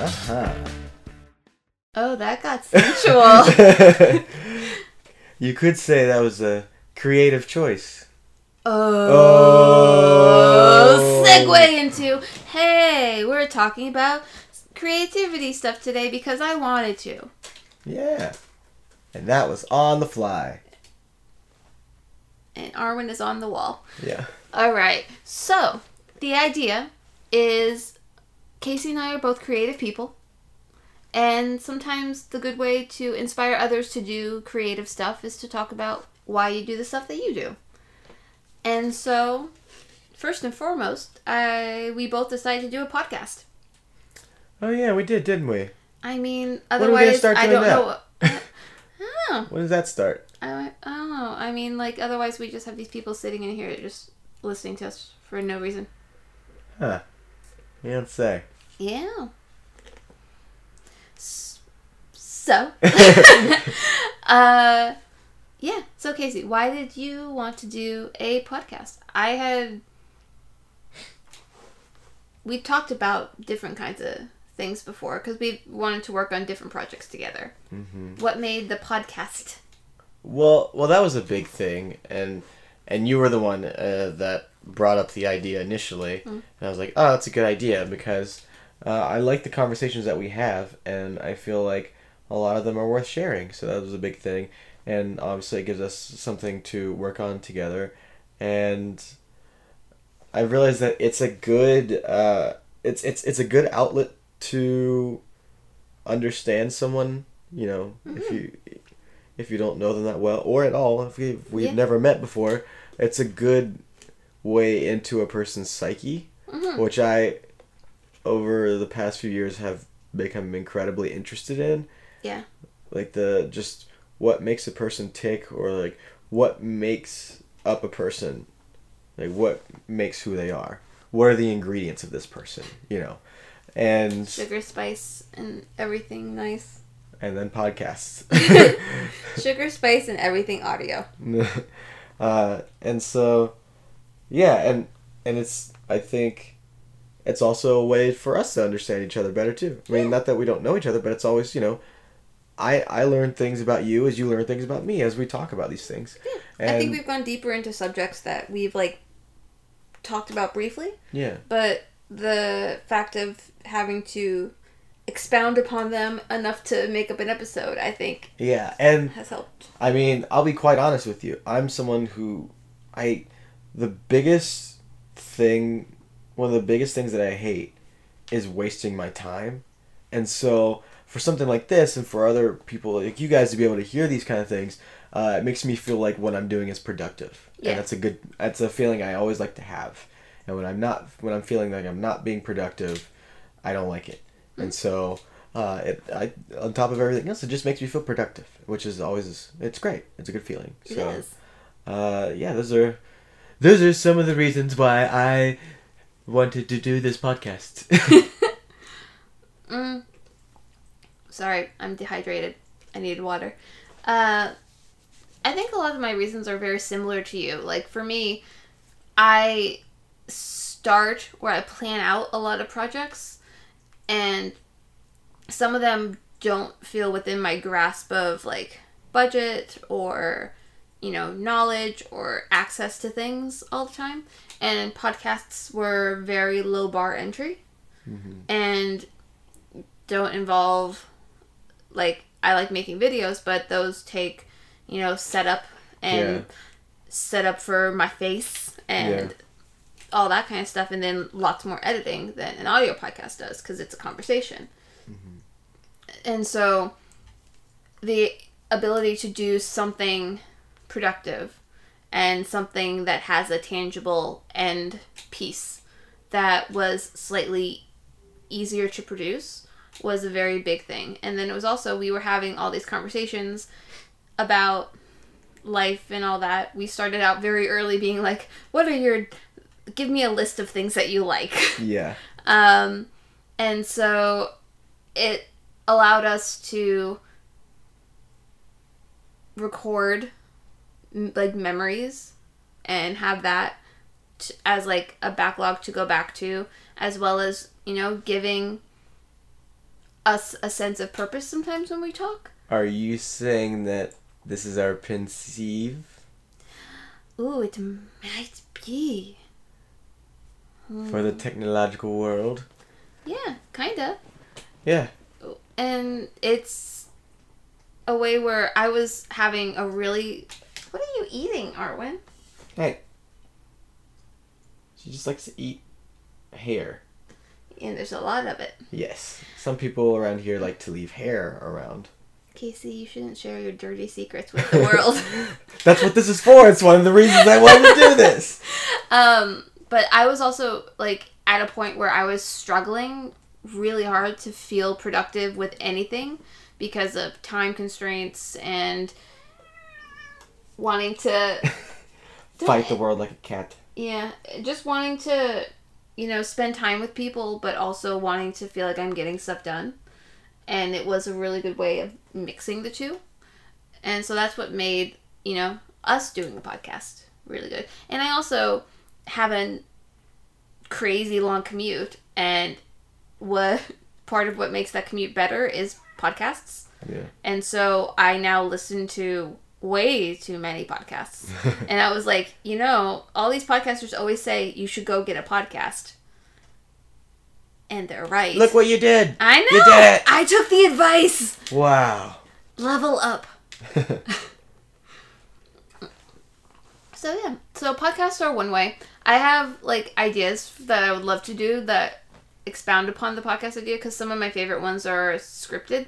Uh-huh. Oh, that got sensual. you could say that was a creative choice. Oh, segue into hey, we're talking about creativity stuff today because I wanted to. Yeah. And that was on the fly. And Arwen is on the wall. Yeah. All right. So, the idea is Casey and I are both creative people. And sometimes the good way to inspire others to do creative stuff is to talk about why you do the stuff that you do. And so, first and foremost, I we both decided to do a podcast. Oh yeah, we did, didn't we? I mean, When are we gonna otherwise start I doing don't that? know. what- oh, When does that start? I, I don't know. I mean, like otherwise we just have these people sitting in here just listening to us for no reason. Huh. You don't say. Yeah. So, uh, yeah. So Casey, why did you want to do a podcast? I had we talked about different kinds of things before because we wanted to work on different projects together. hmm What made the podcast? Well, well, that was a big thing, and and you were the one uh, that brought up the idea initially, Mm. and I was like, oh, that's a good idea because uh, I like the conversations that we have, and I feel like a lot of them are worth sharing. So that was a big thing, and obviously it gives us something to work on together, and I realized that it's a good uh, it's it's it's a good outlet to understand someone. You know, if you if you don't know them that well or at all, if we we've Yeah. never met before, it's a good way into a person's psyche, Mhm. which I over the past few years have become incredibly interested in. Yeah. Like the just what makes a person tick or like what makes up a person. Like what makes who they are. What are the ingredients of this person, you know? And Sugar, spice, and everything nice. and then podcasts. Sugar, spice, and everything audio. uh, and so, yeah, and and it's I think it's also a way for us to understand each other better too. I mean, Yeah. not that we don't know each other, but it's always you know, I I learn things about you as you learn things about me as we talk about these things. And I think we've gone deeper into subjects that we've like talked about briefly, yeah, but the fact of having to expound upon them enough to make up an episode, I think, yeah, and has helped. I mean, I'll be quite honest with you. I'm someone who I the biggest thing one of the biggest things that I hate is wasting my time. And so for something like this and for other people like you guys to be able to hear these kind of things, uh, it makes me feel like what I'm doing is productive. Yeah. And that's a good that's a feeling I always like to have. And when I'm not when I'm feeling like I'm not being productive, I don't like it. And so uh, it, I, on top of everything else, it just makes me feel productive, which is always it's great. It's a good feeling. So is. uh, yeah, those are those are some of the reasons why I wanted to do this podcast. Mm. Sorry, I'm dehydrated. I needed water. Uh, I think a lot of my reasons are very similar to you. Like for me, I start where I plan out a lot of projects, and some of them don't feel within my grasp of like budget or you know knowledge or access to things all the time. And podcasts were very low bar entry, mm-hmm. and don't involve like I like making videos, but those take you know setup and Yeah. setup for my face and Yeah. all that kind of stuff, and then lots more editing than an audio podcast does because it's a conversation. Mm-hmm. And so the ability to do something productive and something that has a tangible end piece that was slightly easier to produce was a very big thing. And then it was also we were having all these conversations about life and all that. We started out very early being like, what are your give me a list of things that you like. yeah, Um, and so it allowed us to record like memories and have that t- as like a backlog to go back to as well as you know giving us a sense of purpose sometimes when we talk. Are you saying that this is our pensieve? Ooh, it might be. For the hmm. technological world? Yeah, kinda. Yeah. And it's a way where I was having a really. What are you eating, Arwen? Hey. She just likes to eat hair. And there's a lot of it. Yes. Some people around here like to leave hair around. Casey, you shouldn't share your dirty secrets with the world. That's what this is for. It's one of the reasons I wanted to do this. um, but I was also like at a point where I was struggling really hard to feel productive with anything because of time constraints and wanting to Fight the world like a cat. yeah, just wanting to you know spend time with people but also wanting to feel like I'm getting stuff done. And it was a really good way of mixing the two. And so that's what made, you know, us doing the podcast really good. And I also have a crazy long commute and what part of what makes that commute better is podcasts. Yeah. And so I now listen to way too many podcasts. and I was like, you know, all these podcasters always say you should go get a podcast. And they're right. Look what you did. I know. You did it. I took the advice. Wow. Level up. So yeah, so podcasts are one way. I have like ideas that I would love to do that expound upon the podcast idea because some of my favorite ones are scripted.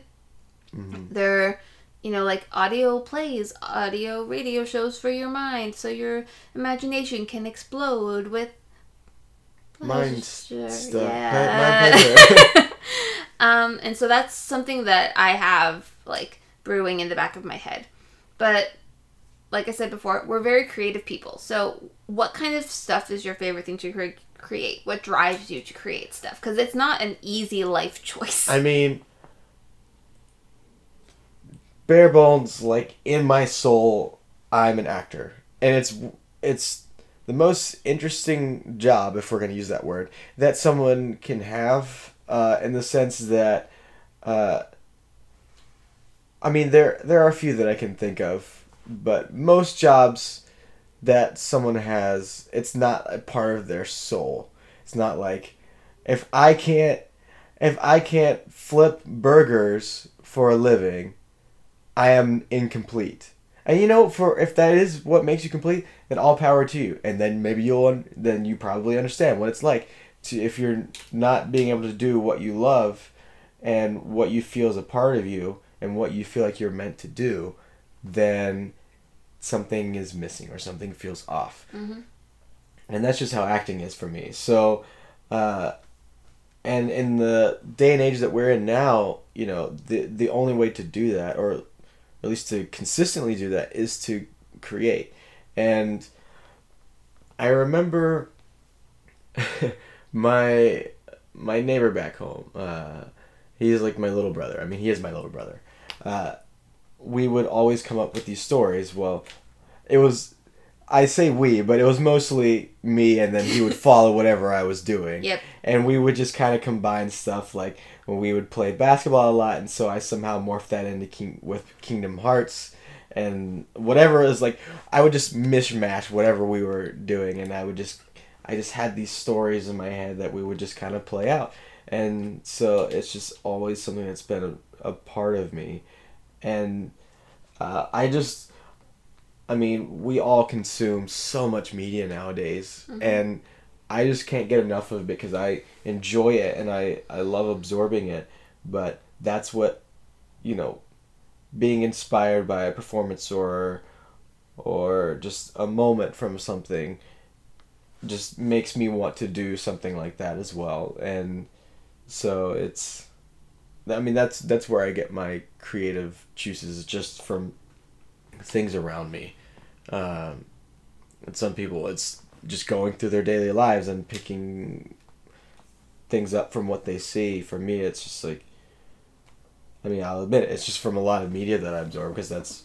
Mm-hmm. They're, you know, like audio plays, audio radio shows for your mind, so your imagination can explode with Mind stuff. Yeah. Um, and so that's something that I have like brewing in the back of my head. But like I said before, we're very creative people. So what kind of stuff is your favorite thing to cre- create? What drives you to create stuff? Because it's not an easy life choice. I mean, bare bones, like in my soul, I'm an actor, and it's it's the most interesting job, if we're going to use that word, that someone can have, uh, in the sense that, uh, I mean, there there are a few that I can think of, but most jobs that someone has, it's not a part of their soul. It's not like if I can't if I can't flip burgers for a living, I am incomplete. And you know, for if that is what makes you complete, then all power to you. And then maybe you'll un- then you probably understand what it's like to if you're not being able to do what you love and what you feel is a part of you and what you feel like you're meant to do, then something is missing or something feels off. Mhm. And that's just how acting is for me. So, uh, and in the day and age that we're in now, you know, the the only way to do that, or at least to consistently do that, is to create. And I remember my my neighbor back home. Uh, he's like my little brother. I mean, he is my little brother. Uh, we would always come up with these stories. Well, it was I say we, but it was mostly me, and then he would follow whatever I was doing. Yep. And we would just kind of combine stuff like when we would play basketball a lot, and so I somehow morphed that into King with Kingdom Hearts and whatever it was like. I would just mishmash whatever we were doing, and I would just I just had these stories in my head that we would just kind of play out, and so it's just always something that's been a, a part of me, and uh, I just I mean, we all consume so much media nowadays, mm-hmm. and I just can't get enough of it because I enjoy it and I, I love absorbing it. But that's what, you know, being inspired by a performance or, or just a moment from something, just makes me want to do something like that as well. And so it's, I mean, that's that's where I get my creative juices just from things around me. Um, and some people, it's just going through their daily lives and picking things up from what they see. For me, it's just like, I mean, I'll admit it, it's just from a lot of media that I absorb because that's,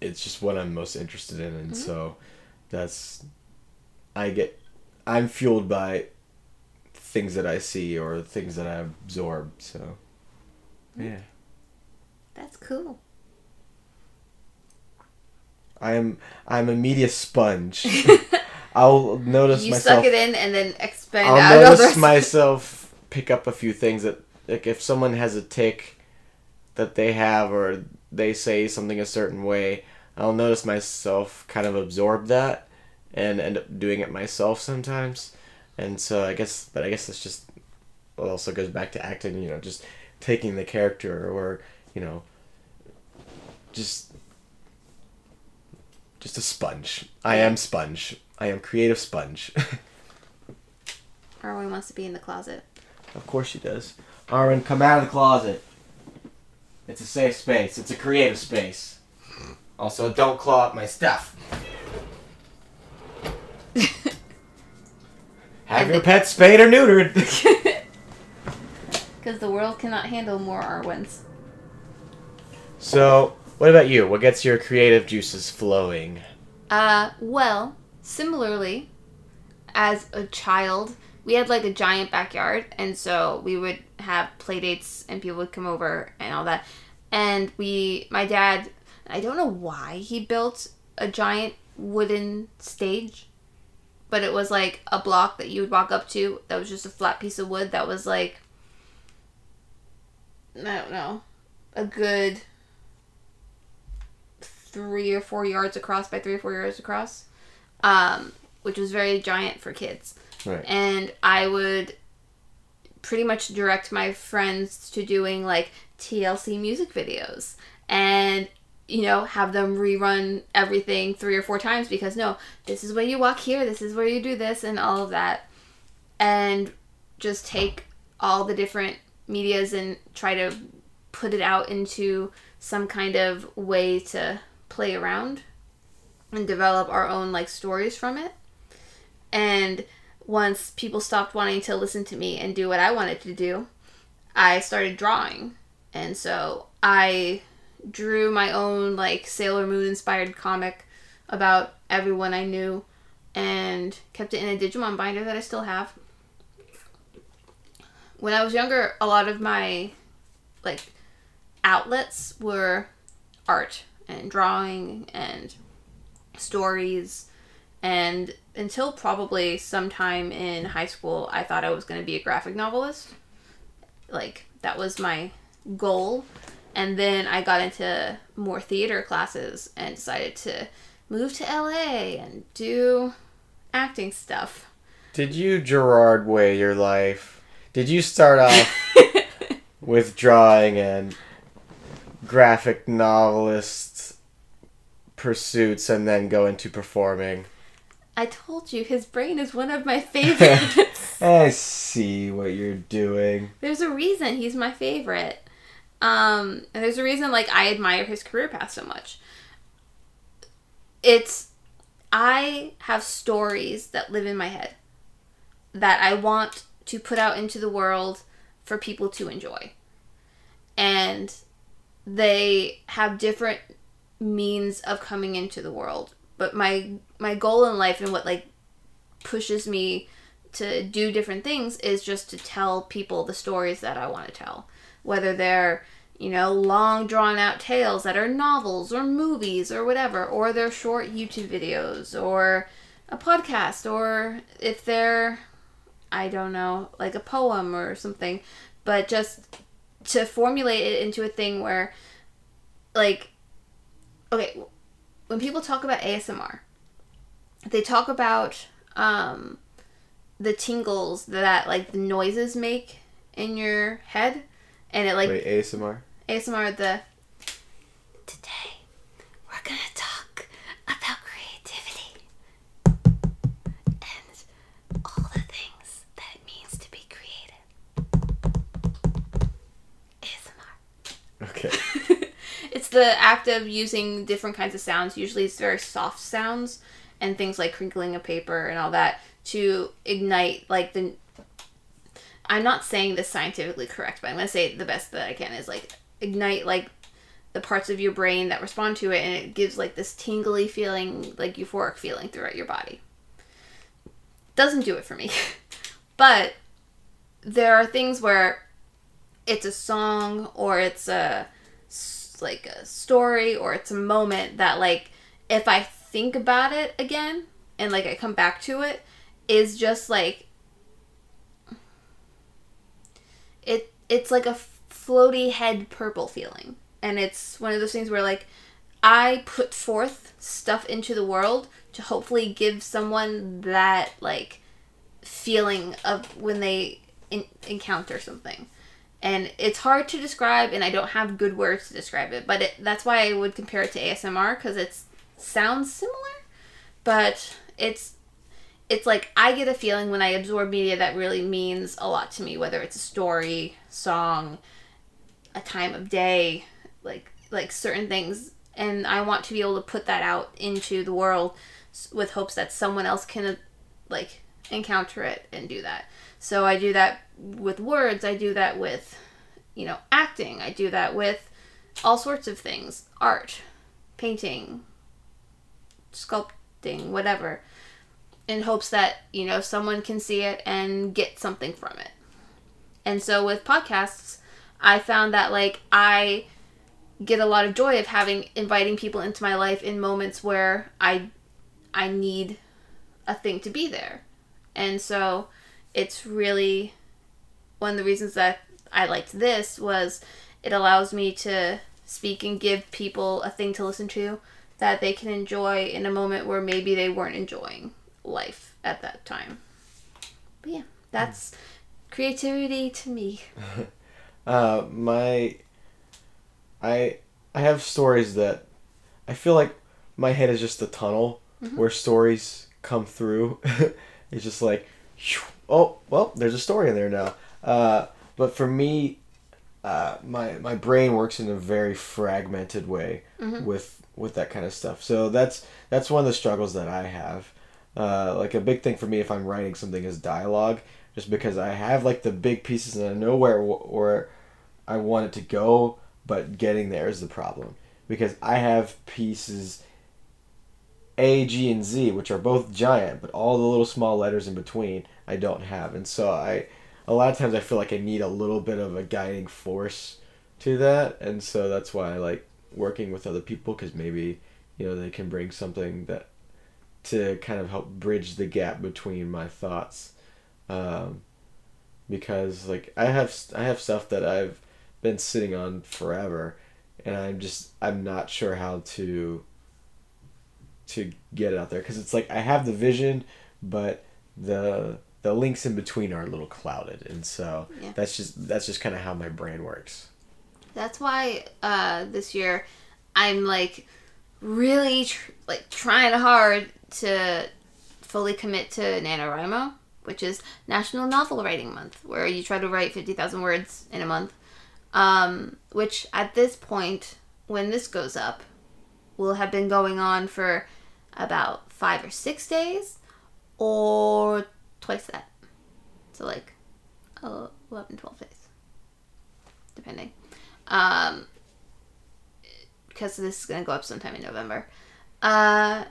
it's just what I'm most interested in. And so that's, I get, I'm fueled by things that I see or things that I absorb. So. Yeah. That's cool. I am I'm a media sponge. I'll notice you myself. suck it in and then expand I'll out notice myself pick up a few things that like if someone has a tick that they have or they say something a certain way, I'll notice myself kind of absorb that and end up doing it myself sometimes. And so I guess but I guess it's just it also goes back to acting, you know, just taking the character or, you know, just just a sponge. I am sponge. I am creative sponge. Arwen wants to be in the closet. Of course she does. Arwen, come out of the closet. It's a safe space. It's a creative space. Also, don't claw up my stuff. Have your pet spayed or neutered. Because the world cannot handle more Arwens. so, what about you? What gets your creative juices flowing? Uh, well, similarly, as a child, we had like a giant backyard, and so we would have play dates, and people would come over and all that. And we, my dad, I don't know why he built a giant wooden stage, but it was like a block that you would walk up to that was just a flat piece of wood that was like, I don't know, a good three or four yards across by three or four yards across, um, which was very giant for kids. Right. And I would pretty much direct my friends to doing like TLC music videos and you know have them rerun everything three or four times because no this is where you walk here this is where you do this and all of that and just take all the different medias and try to put it out into some kind of way to play around and develop our own like stories from it and once people stopped wanting to listen to me and do what I wanted to do, I started drawing. And so I drew my own like Sailor Moon inspired comic about everyone I knew and kept it in a Digimon binder that I still have. When I was younger, a lot of my like outlets were art and drawing and stories and until probably sometime in high school, I thought I was going to be a graphic novelist. Like, that was my goal. And then I got into more theater classes and decided to move to LA and do acting stuff. Did you Gerard Way your life? Did you start off with drawing and graphic novelist pursuits and then go into performing? I told you his brain is one of my favorites. I see what you're doing. there's a reason he's my favorite. Um, and there's a reason like I admire his career path so much. It's I have stories that live in my head that I want to put out into the world for people to enjoy. And they have different means of coming into the world. But my my goal in life and what like pushes me to do different things is just to tell people the stories that I want to tell. Whether they're, you know, long drawn out tales that are novels or movies or whatever, or they're short YouTube videos or a podcast, or if they're, I don't know, like a poem or something. But just to formulate it into a thing where, like, okay, when people talk about ASMR, they talk about um, the tingles that like the noises make in your head, and it like Wait, ASMR? ASMR the. Today, we're gonna talk the act of using different kinds of sounds. Usually, it's very soft sounds and things like crinkling of paper and all that to ignite like the. I'm not saying this scientifically correct, but I'm gonna say it the best that I can is like ignite like the parts of your brain that respond to it, and it gives like this tingly feeling, like euphoric feeling throughout your body. Doesn't do it for me, but there are things where it's a song or it's a like a story or it's a moment that like if I think about it again and like I come back to it is just like it it's like a floaty head purple feeling and it's one of those things where like I put forth stuff into the world to hopefully give someone that like feeling of when they in- encounter something. And it's hard to describe, and I don't have good words to describe it. But it, that's why I would compare it to ASMR because it sounds similar, but it's it's like I get a feeling when I absorb media that really means a lot to me, whether it's a story, song, a time of day, like like certain things, and I want to be able to put that out into the world with hopes that someone else can like encounter it and do that. So I do that with words, I do that with you know, acting, I do that with all sorts of things, art, painting, sculpting, whatever, in hopes that, you know, someone can see it and get something from it. And so with podcasts, I found that like I get a lot of joy of having inviting people into my life in moments where I I need a thing to be there. And so it's really one of the reasons that I liked this was it allows me to speak and give people a thing to listen to that they can enjoy in a moment where maybe they weren't enjoying life at that time. But yeah, that's creativity to me. Uh, my, I, I have stories that, I feel like my head is just a tunnel where stories come through. it's just like, oh well, there's a story in there now. Uh, but for me, uh, my my brain works in a very fragmented way with with that kind of stuff. So that's that's one of the struggles that I have. Uh, like a big thing for me if I'm writing something is dialogue, just because I have like the big pieces and I know where where I want it to go, but getting there is the problem because I have pieces A, G, and Z, which are both giant, but all the little small letters in between I don't have, and so I a lot of times I feel like I need a little bit of a guiding force to that, and so that's why I like working with other people because maybe you know they can bring something that to kind of help bridge the gap between my thoughts. Um, because like I have I have stuff that I've been sitting on forever and I'm just I'm not sure how to to get out there because it's like I have the vision but the the links in between are a little clouded and so Yeah. that's just that's just kind of how my brain works That's why uh, this year I'm like really tr- like trying hard to fully commit to NaNoWriMo, which is National Novel Writing Month, where you try to write 50,000 words in a month. Um, which at this point, when this goes up, will have been going on for about five or six days, or twice that. So, like uh, 11, 12 days, depending um, because this is gonna go up sometime in November. Uh,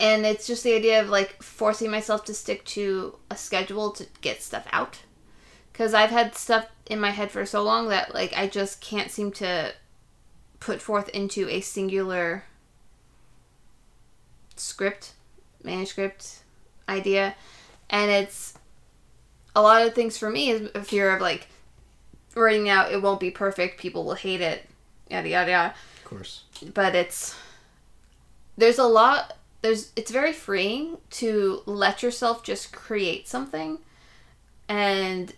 and it's just the idea of like forcing myself to stick to a schedule to get stuff out. Because I've had stuff in my head for so long that like I just can't seem to put forth into a singular script, manuscript, idea, and it's a lot of things for me is a fear of like writing out it won't be perfect people will hate it yada yada yada. Of course. But it's there's a lot there's it's very freeing to let yourself just create something and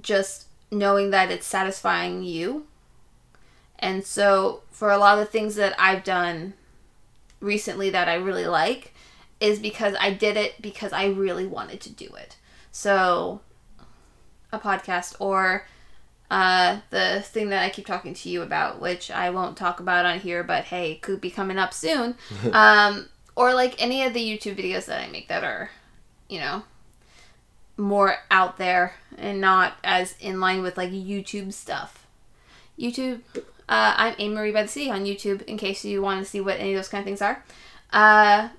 just knowing that it's satisfying you. And so for a lot of the things that I've done recently that I really like is because I did it because I really wanted to do it. So a podcast or uh, the thing that I keep talking to you about, which I won't talk about on here, but hey, could be coming up soon. um, or like any of the YouTube videos that I make that are, you know, more out there and not as in line with like YouTube stuff. YouTube, uh, I'm Anne Marie by the Sea on YouTube in case you want to see what any of those kind of things are. Uh,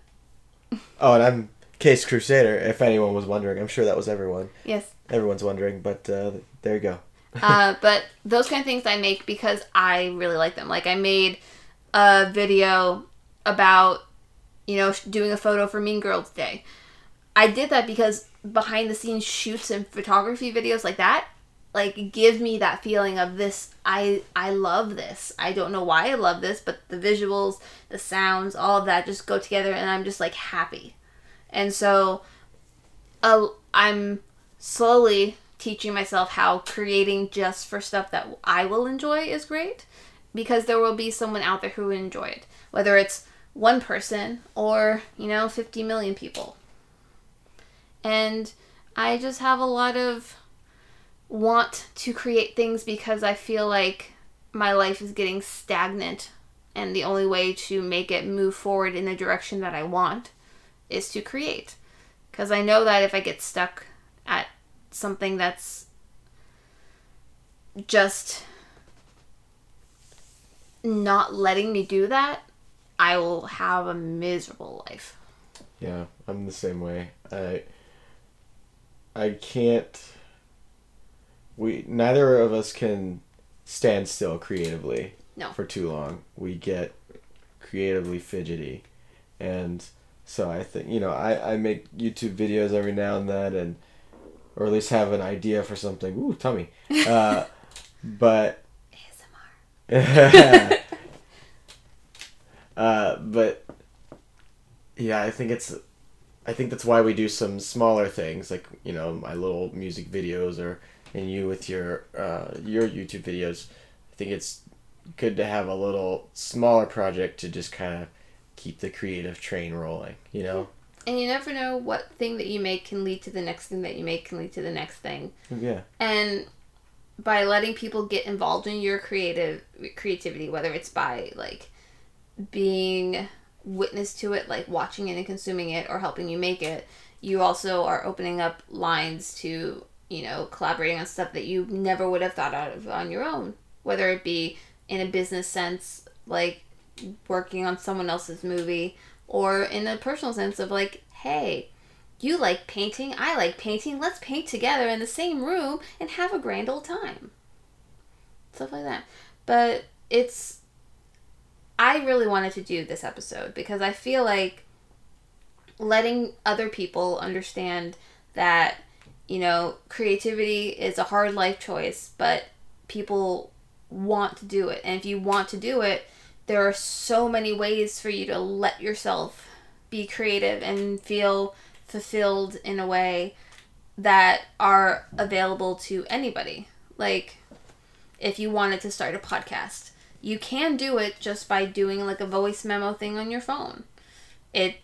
oh and i'm case crusader if anyone was wondering i'm sure that was everyone yes, everyone's wondering but uh, there you go uh, but those kind of things I make because I really like them. Like I made a video about, you know, doing a photo for Mean Girls Day. I did that because behind the scenes shoots and photography videos like that like give me that feeling of this I I love this. I don't know why I love this, but the visuals, the sounds, all of that just go together and I'm just like happy. And so uh, I'm slowly teaching myself how creating just for stuff that I will enjoy is great because there will be someone out there who will enjoy it. Whether it's one person or, you know, 50 million people. And I just have a lot of want to create things because I feel like my life is getting stagnant and the only way to make it move forward in the direction that I want is to create. Because I know that if I get stuck at something that's just not letting me do that, I will have a miserable life. Yeah, I'm the same way. I I can't we neither of us can stand still creatively No. for too long. We get creatively fidgety, and so I think you know I I make YouTube videos every now and then, and or at least have an idea for something. Ooh, tummy. Uh, but ASMR. uh, but yeah, I think it's. I think that's why we do some smaller things, like you know my little music videos, or and you with your uh, your YouTube videos. I think it's good to have a little smaller project to just kind of keep the creative train rolling. You know. And you never know what thing that you make can lead to the next thing that you make can lead to the next thing. Yeah. And by letting people get involved in your creative creativity, whether it's by like being witness to it, like watching it and consuming it, or helping you make it, you also are opening up lines to you know collaborating on stuff that you never would have thought out of on your own, whether it be in a business sense, like working on someone else's movie, or in a personal sense of like, hey, you like painting, I like painting, let's paint together in the same room and have a grand old time. Stuff like that. But it's. I really wanted to do this episode because I feel like letting other people understand that, you know, creativity is a hard life choice, but people want to do it. And if you want to do it, there are so many ways for you to let yourself be creative and feel fulfilled in a way that are available to anybody. Like, if you wanted to start a podcast, you can do it just by doing like a voice memo thing on your phone. It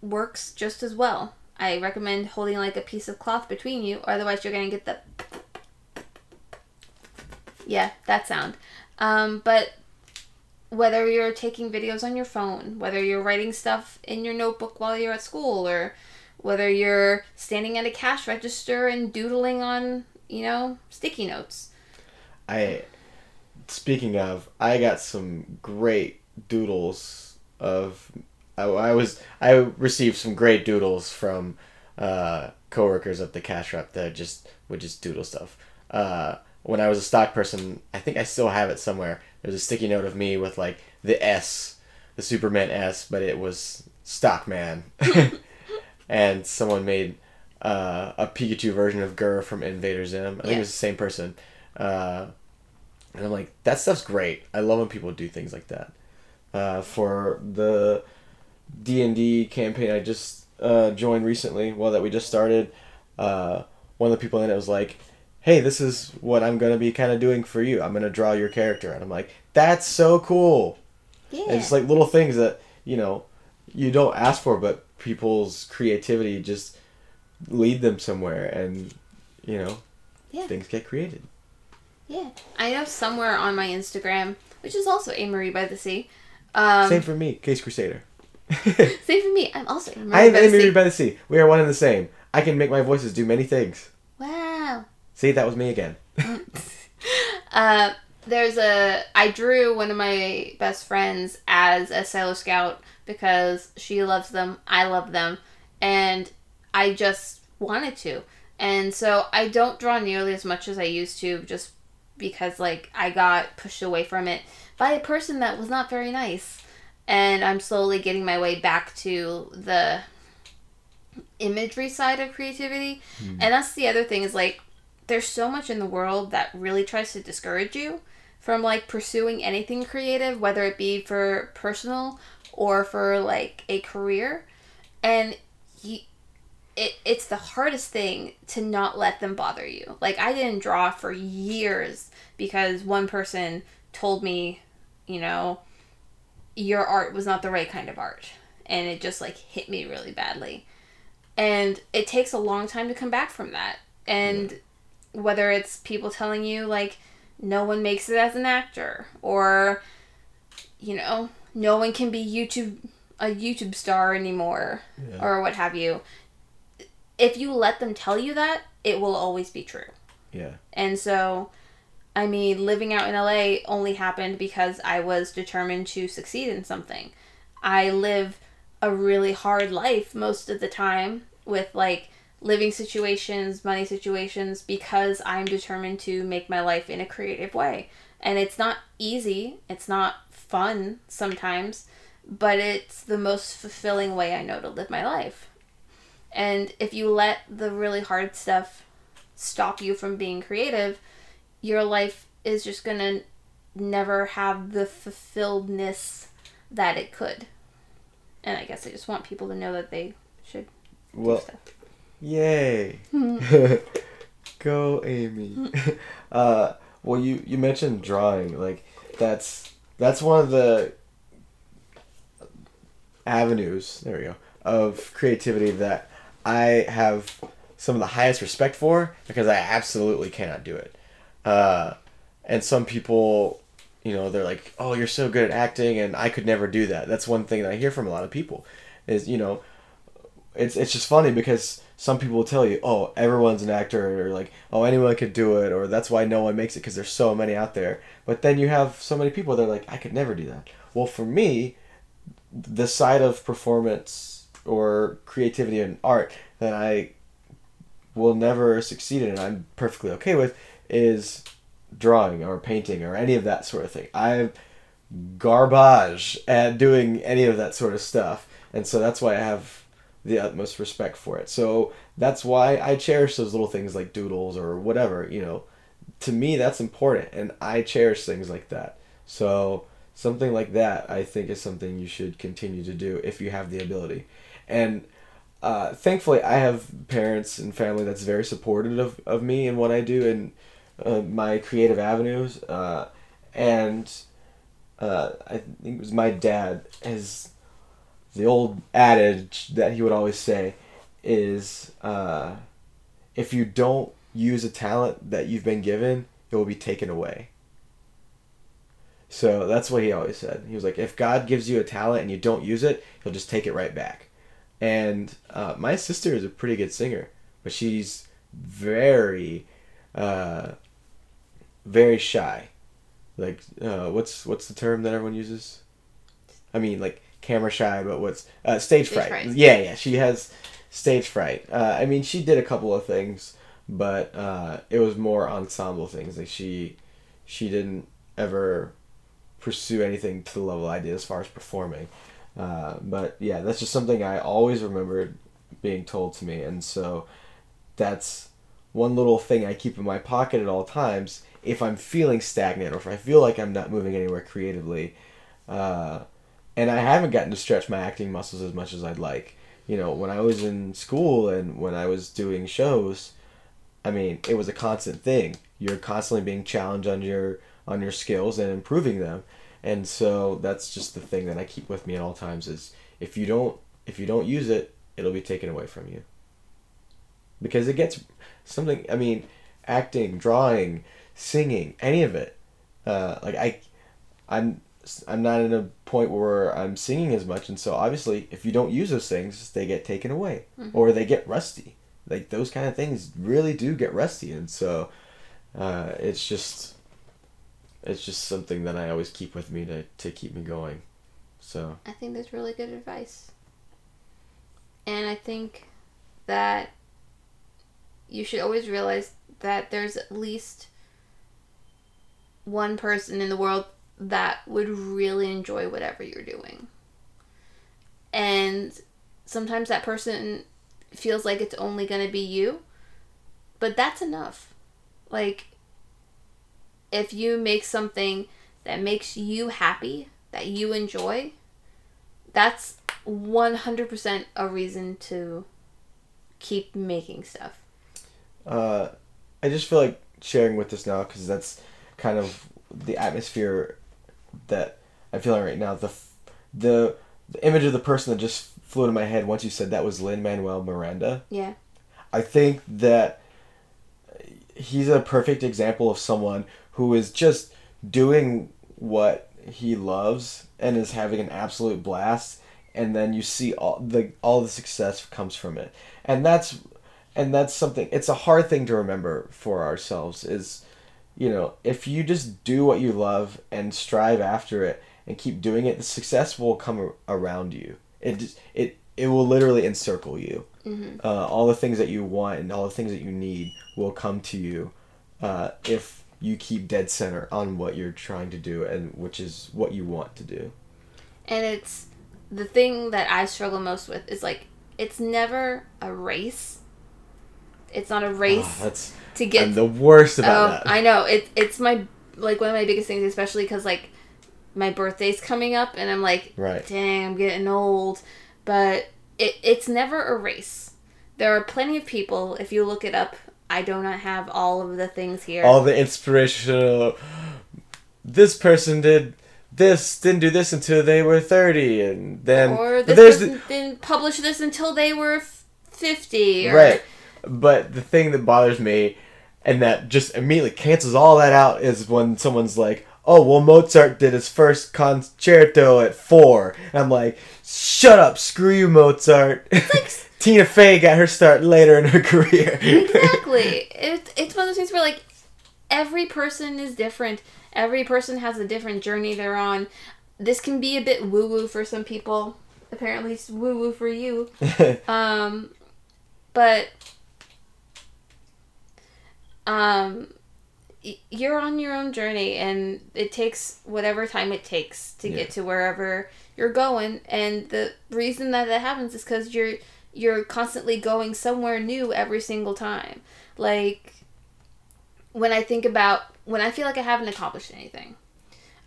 works just as well. I recommend holding like a piece of cloth between you, otherwise, you're gonna get the. Yeah, that sound. Um, but whether you're taking videos on your phone, whether you're writing stuff in your notebook while you're at school, or whether you're standing at a cash register and doodling on, you know, sticky notes. I speaking of, I got some great doodles of. I, I was I received some great doodles from uh, coworkers at the cash rep that just would just doodle stuff. Uh, when I was a stock person, I think I still have it somewhere. There's a sticky note of me with like the S, the Superman S, but it was Stockman, and someone made uh, a Pikachu version of GIR from Invader Zim. I think Yeah. it was the same person. Uh, and I'm like, that stuff's great. I love when people do things like that. Uh, for the D and D campaign I just uh, joined recently, well, that we just started, uh, one of the people in it was like, "Hey, this is what I'm gonna be kind of doing for you. I'm gonna draw your character," and I'm like, "That's so cool." Yeah. And it's like little things that you know you don't ask for, but people's creativity just lead them somewhere, and you know Yeah. things get created. Yeah, I know somewhere on my Instagram, which is also A Marie by the Sea. Um, Same for me, Case Crusader. same for me. I'm also I am by the Amy Sea. By the Sea. We are one and the same. I can make my voices do many things. Wow. See, that was me again. Uh, there's a I drew one of my best friends as a Sailor Scout because she loves them, I love them, and I just wanted to. And so I don't draw nearly as much as I used to just because like I got pushed away from it by a person that was not very nice. And I'm slowly getting my way back to the imagery side of creativity. Hmm. And that's the other thing is like there's so much in the world that really tries to discourage you from like pursuing anything creative, whether it be for personal or for like a career. And you, it, it's the hardest thing to not let them bother you. Like I didn't draw for years because one person told me, you know, your art was not the right kind of art. And it just like hit me really badly. And it takes a long time to come back from that. And whether it's people telling you like no one makes it as an actor or you know, no one can be YouTube a YouTube star anymore Yeah. or what have you. If you let them tell you that, it will always be true. Yeah. And so, I mean, living out in LA only happened because I was determined to succeed in something. I live a really hard life most of the time with like living situations, money situations, because I'm determined to make my life in a creative way. And it's not easy, it's not fun sometimes, but it's the most fulfilling way I know to live my life. And if you let the really hard stuff stop you from being creative, your life is just gonna never have the fulfilledness that it could. And I guess I just want people to know that they should do Well, stuff. yay. Go, Amy. uh, well, you you mentioned drawing. Like that's that's one of the avenues. There we go of creativity that I have some of the highest respect for because I absolutely cannot do it. Uh, and some people, you know, they're like, "Oh, you're so good at acting," and I could never do that. That's one thing that I hear from a lot of people. Is you know, it's it's just funny because some people will tell you, "Oh, everyone's an actor," or like, "Oh, anyone could do it," or "That's why no one makes it because there's so many out there." But then you have so many people that are like, "I could never do that." Well, for me, the side of performance or creativity and art that I will never succeed in, and I'm perfectly okay with, is drawing or painting or any of that sort of thing. I'm garbage at doing any of that sort of stuff, and so that's why I have the utmost respect for it. So that's why I cherish those little things like doodles or whatever, you know. To me, that's important, and I cherish things like that. So something like that, I think, is something you should continue to do if you have the ability. And uh, thankfully, I have parents and family that's very supportive of, of me and what I do and uh, my creative avenues. Uh, and uh, I think it was my dad. His the old adage that he would always say is, uh, if you don't use a talent that you've been given, it will be taken away. So that's what he always said. He was like, if God gives you a talent and you don't use it, he'll just take it right back. And uh, my sister is a pretty good singer, but she's very, uh, very shy. Like, uh, what's what's the term that everyone uses? I mean, like camera shy, but what's uh, stage, Stage fright. fright. Yeah, yeah, she has stage fright. Uh, I mean, she did a couple of things, but uh, it was more ensemble things. Like she, she didn't ever pursue anything to the level I did as far as performing. Uh, but yeah, that's just something I always remembered being told to me, and so that's one little thing I keep in my pocket at all times if I'm feeling stagnant or if I feel like I'm not moving anywhere creatively. Uh, and I haven't gotten to stretch my acting muscles as much as I'd like. You know, when I was in school and when I was doing shows, I mean, it was a constant thing. You're constantly being challenged on your on your skills and improving them. And so that's just the thing that I keep with me at all times is if you don't if you don't use it, it'll be taken away from you. Because it gets something I mean, acting, drawing, singing, any of it. Uh, like I I'm I'm not in a point where I'm singing as much and so obviously if you don't use those things, they get taken away or they get rusty. Like those kind of things really do get rusty and so uh, it's just it's just something that I always keep with me to, to keep me going. So I think that's really good advice. And I think that you should always realize that there's at least one person in the world that would really enjoy whatever you're doing. And sometimes that person feels like it's only going to be you, but that's enough. Like, if you make something that makes you happy, that you enjoy, that's 100% a reason to keep making stuff. Uh, I just feel like sharing with this now because that's kind of the atmosphere that I'm feeling right now. The the the image of the person that just flew into my head once you said that was Lin Manuel Miranda. Yeah. I think that he's a perfect example of someone who is just doing what he loves and is having an absolute blast and then you see all the all the success comes from it and that's and that's something it's a hard thing to remember for ourselves is you know if you just do what you love and strive after it and keep doing it the success will come around you it just, it it will literally encircle you Mm-hmm. uh, all the things that you want and all the things that you need will come to you uh, if you keep dead center on what you're trying to do and which is what you want to do And it's the thing that I struggle most with is like it's never a race. It's not a ah, race Oh, that's to get I'm the worst about Oh, that I know. It, it's my like one of my biggest things, especially because like my birthday's coming up, and I'm like, Right. dang, I'm getting old. But it, it's never a race. There are plenty of people. If you look it up, I do not have all of the things here. all the inspirational this person did this didn't do this until they were 30 and then or this there's person didn't publish this until they were fifty. Or, right but the thing that bothers me and that just immediately cancels all that out is when someone's like oh well mozart did his first concerto at four and i'm like shut up screw you mozart like, tina fey got her start later in her career exactly. It, it's one of those things where like every person is different. Every person has a different journey they're on. This can be a bit woo woo for some people. Apparently, it's woo woo for you. Um, but um, you're on your own journey, and it takes whatever time it takes to Yeah. get to wherever you're going. And the reason that that happens is because you're you're constantly going somewhere new every single time. Like when I think about when I feel like I haven't accomplished anything.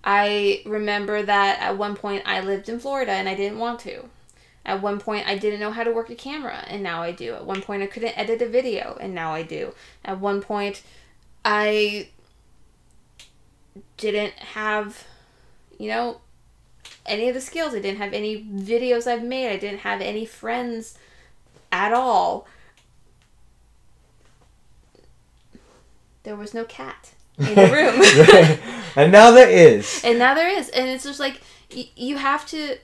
I remember that at one point I lived in Florida and I didn't want to. At one point, I didn't know how to work a camera, and now I do. At one point, I couldn't edit a video, and now I do. At one point, I didn't have, you know, any of the skills. I didn't have any videos I've made. I didn't have any friends at all. There was no cat in the room. and now there is And now there is, and it's just like y- you have to.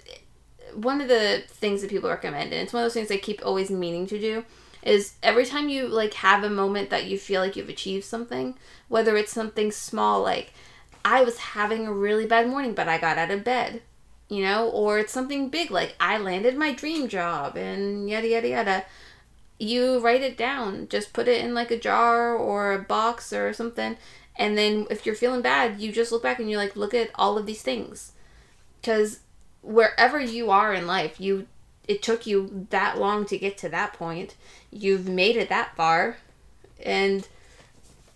One of the things that people recommend, and it's one of those things I keep always meaning to do, is every time you like have a moment that you feel like you've achieved something, whether it's something small like I was having a really bad morning, but I got out of bed, you know, or it's something big like I landed my dream job and yada yada yada. You write it down, just put it in like a jar or a box or something, and then if you're feeling bad, you just look back and you're like, look at all of these things. Because wherever you are in life, you it took you that long to get to that point. You've made it that far. And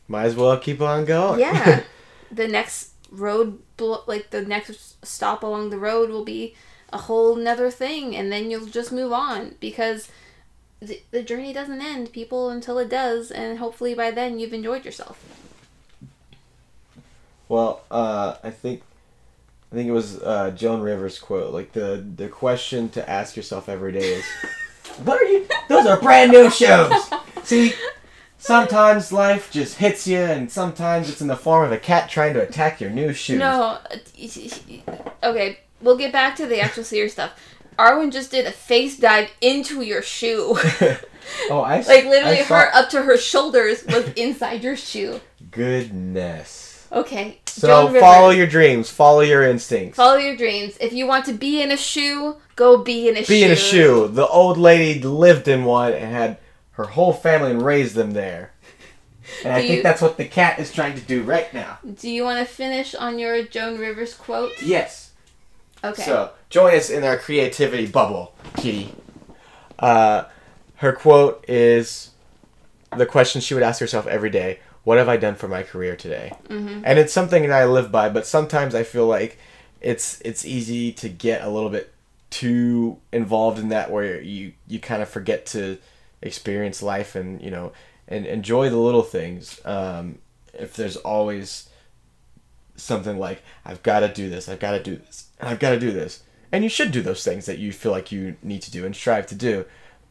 might as well keep on going yeah, the next road, like the next stop along the road will be a whole nother thing. And then you'll just move on because the, the journey doesn't end, people, until it does. And hopefully by then you've enjoyed yourself. Well, uh, I think I think it was uh, Joan Rivers' quote. Like the the question to ask yourself every day is, "What are you? Those are brand new shoes." See, sometimes life just hits you, and sometimes it's in the form of a cat trying to attack your new shoes. No. Okay, we'll get back to the actual serious stuff. Arwen just did a face dive into your shoe. oh, I s- like literally I saw- her up to her shoulders was inside your shoe. Goodness. Okay. So follow your dreams, follow your instincts. follow your dreams. If you want to be in a shoe, go be in a shoe. Be in a shoe. The old lady lived in one and had her whole family and raised them there. And I think you- that's what the cat is trying to do right now. Do you want to finish on your Joan Rivers quote? Yes. Okay. So join us in our creativity bubble, Kitty. Uh, her quote is the question she would ask herself every day: What have I done for my career today? Mhm. And it's something that I live by. But sometimes I feel like it's it's easy to get a little bit too involved in that, where you you kind of forget to experience life and you know and enjoy the little things. Um, if there's always something like I've got to do this, I've got to do this, and I've got to do this, and you should do those things that you feel like you need to do and strive to do,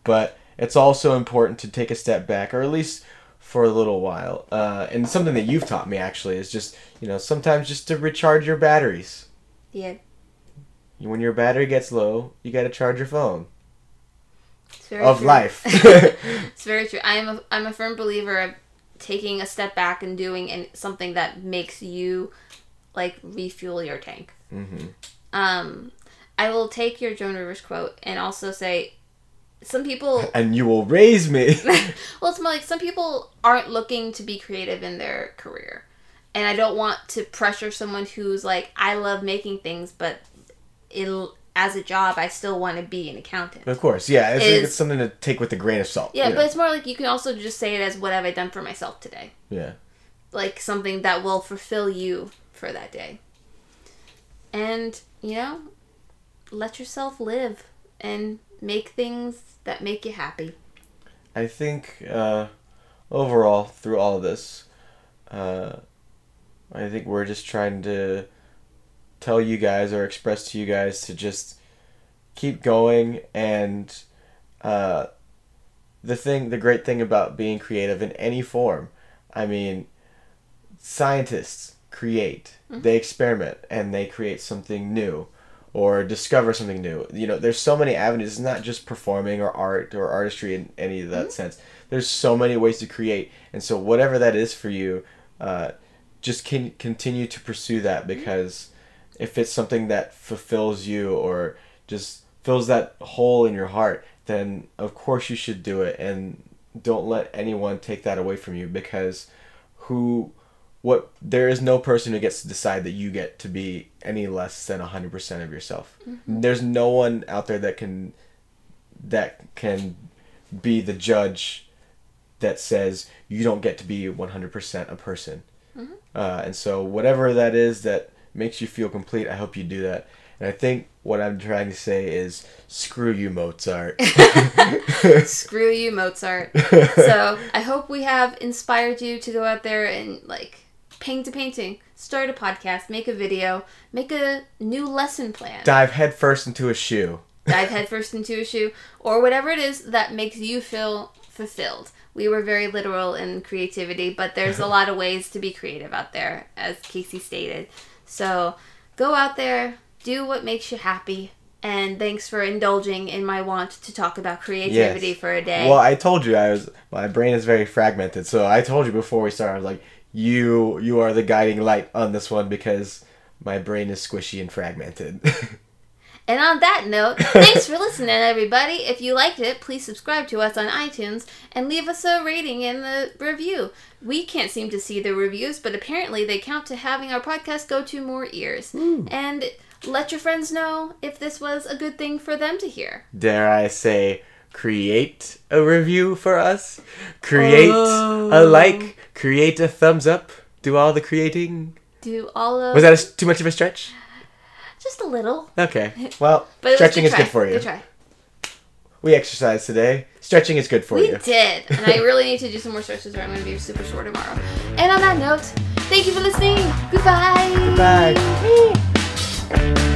but it's also important to take a step back, or at least for a little while. Uh, and something that you've taught me actually is just you know sometimes just to recharge your batteries. yeah, When your battery gets low, you got to charge your phone it's very of true. life. It's very true. I am a I'm a firm believer of taking a step back and doing an, something that makes you like refuel your tank. hmm Um, I will take your Joan Rivers quote and also say some people And you will raise me. well, it's more like some people aren't looking to be creative in their career. And I don't want to pressure someone who's like, I love making things, but it'll, as a job, I still want to be an accountant. of course, yeah, it's, it's something to take with a grain of salt. Yeah, but know? it's more like you can also just say it as, What have I done for myself today? yeah. Like something that will fulfill you for that day. And, you know, let yourself live and make things that make you happy. I think uh, overall, through all of this, uh, I think we're just trying to tell you guys or express to you guys to just keep going. And uh, the thing, the great thing about being creative in any form, I mean, scientists create, they experiment, and they create something new or discover something new. You know, there's so many avenues. It's not just performing or art or artistry in any of that sense. There's so many ways to create, and so whatever that is for you, uh, just can continue to pursue that because if it's something that fulfills you or just fills that hole in your heart, then of course you should do it, and don't let anyone take that away from you because who what there is no person who gets to decide that you get to be any less than 100% of yourself. There's no one out there that can that can be the judge that says you don't get to be 100% a person. Uh, and so whatever that is that makes you feel complete i hope you do that. And i think what i'm trying to say is screw you mozart. Screw you, Mozart. so I hope we have inspired you to go out there and like paint a painting, start a podcast, make a video, make a new lesson plan, dive headfirst into a shoe dive headfirst into a shoe, or whatever it is that makes you feel fulfilled. We were very literal in creativity, but there's a lot of ways to be creative out there, as Casey stated. So go out there, do what makes you happy. And thanks for indulging in my want to talk about creativity Yes. for a day. Well, I told you I was my brain is very fragmented. So I told you before we started, I was like, you you are the guiding light on this one because my brain is squishy and fragmented. And on that note, thanks for listening, everybody. If you liked it, please subscribe to us on iTunes and leave us a rating and the review. We can't seem to see the reviews, but apparently they count to having our podcast go to more ears. And let your friends know if this was a good thing for them to hear. Dare I say, create a review for us? Create a Oh. like? Create a thumbs up? Do all the creating? Do all of Was that a too much of a stretch? just a little, Okay. Well, stretching is good for you. Good try. We exercised today. Stretching is good for We you. We did, and I really need to do some more stretches, or I'm going to be super sore tomorrow. And on that note, thank you for listening. Goodbye. Bye.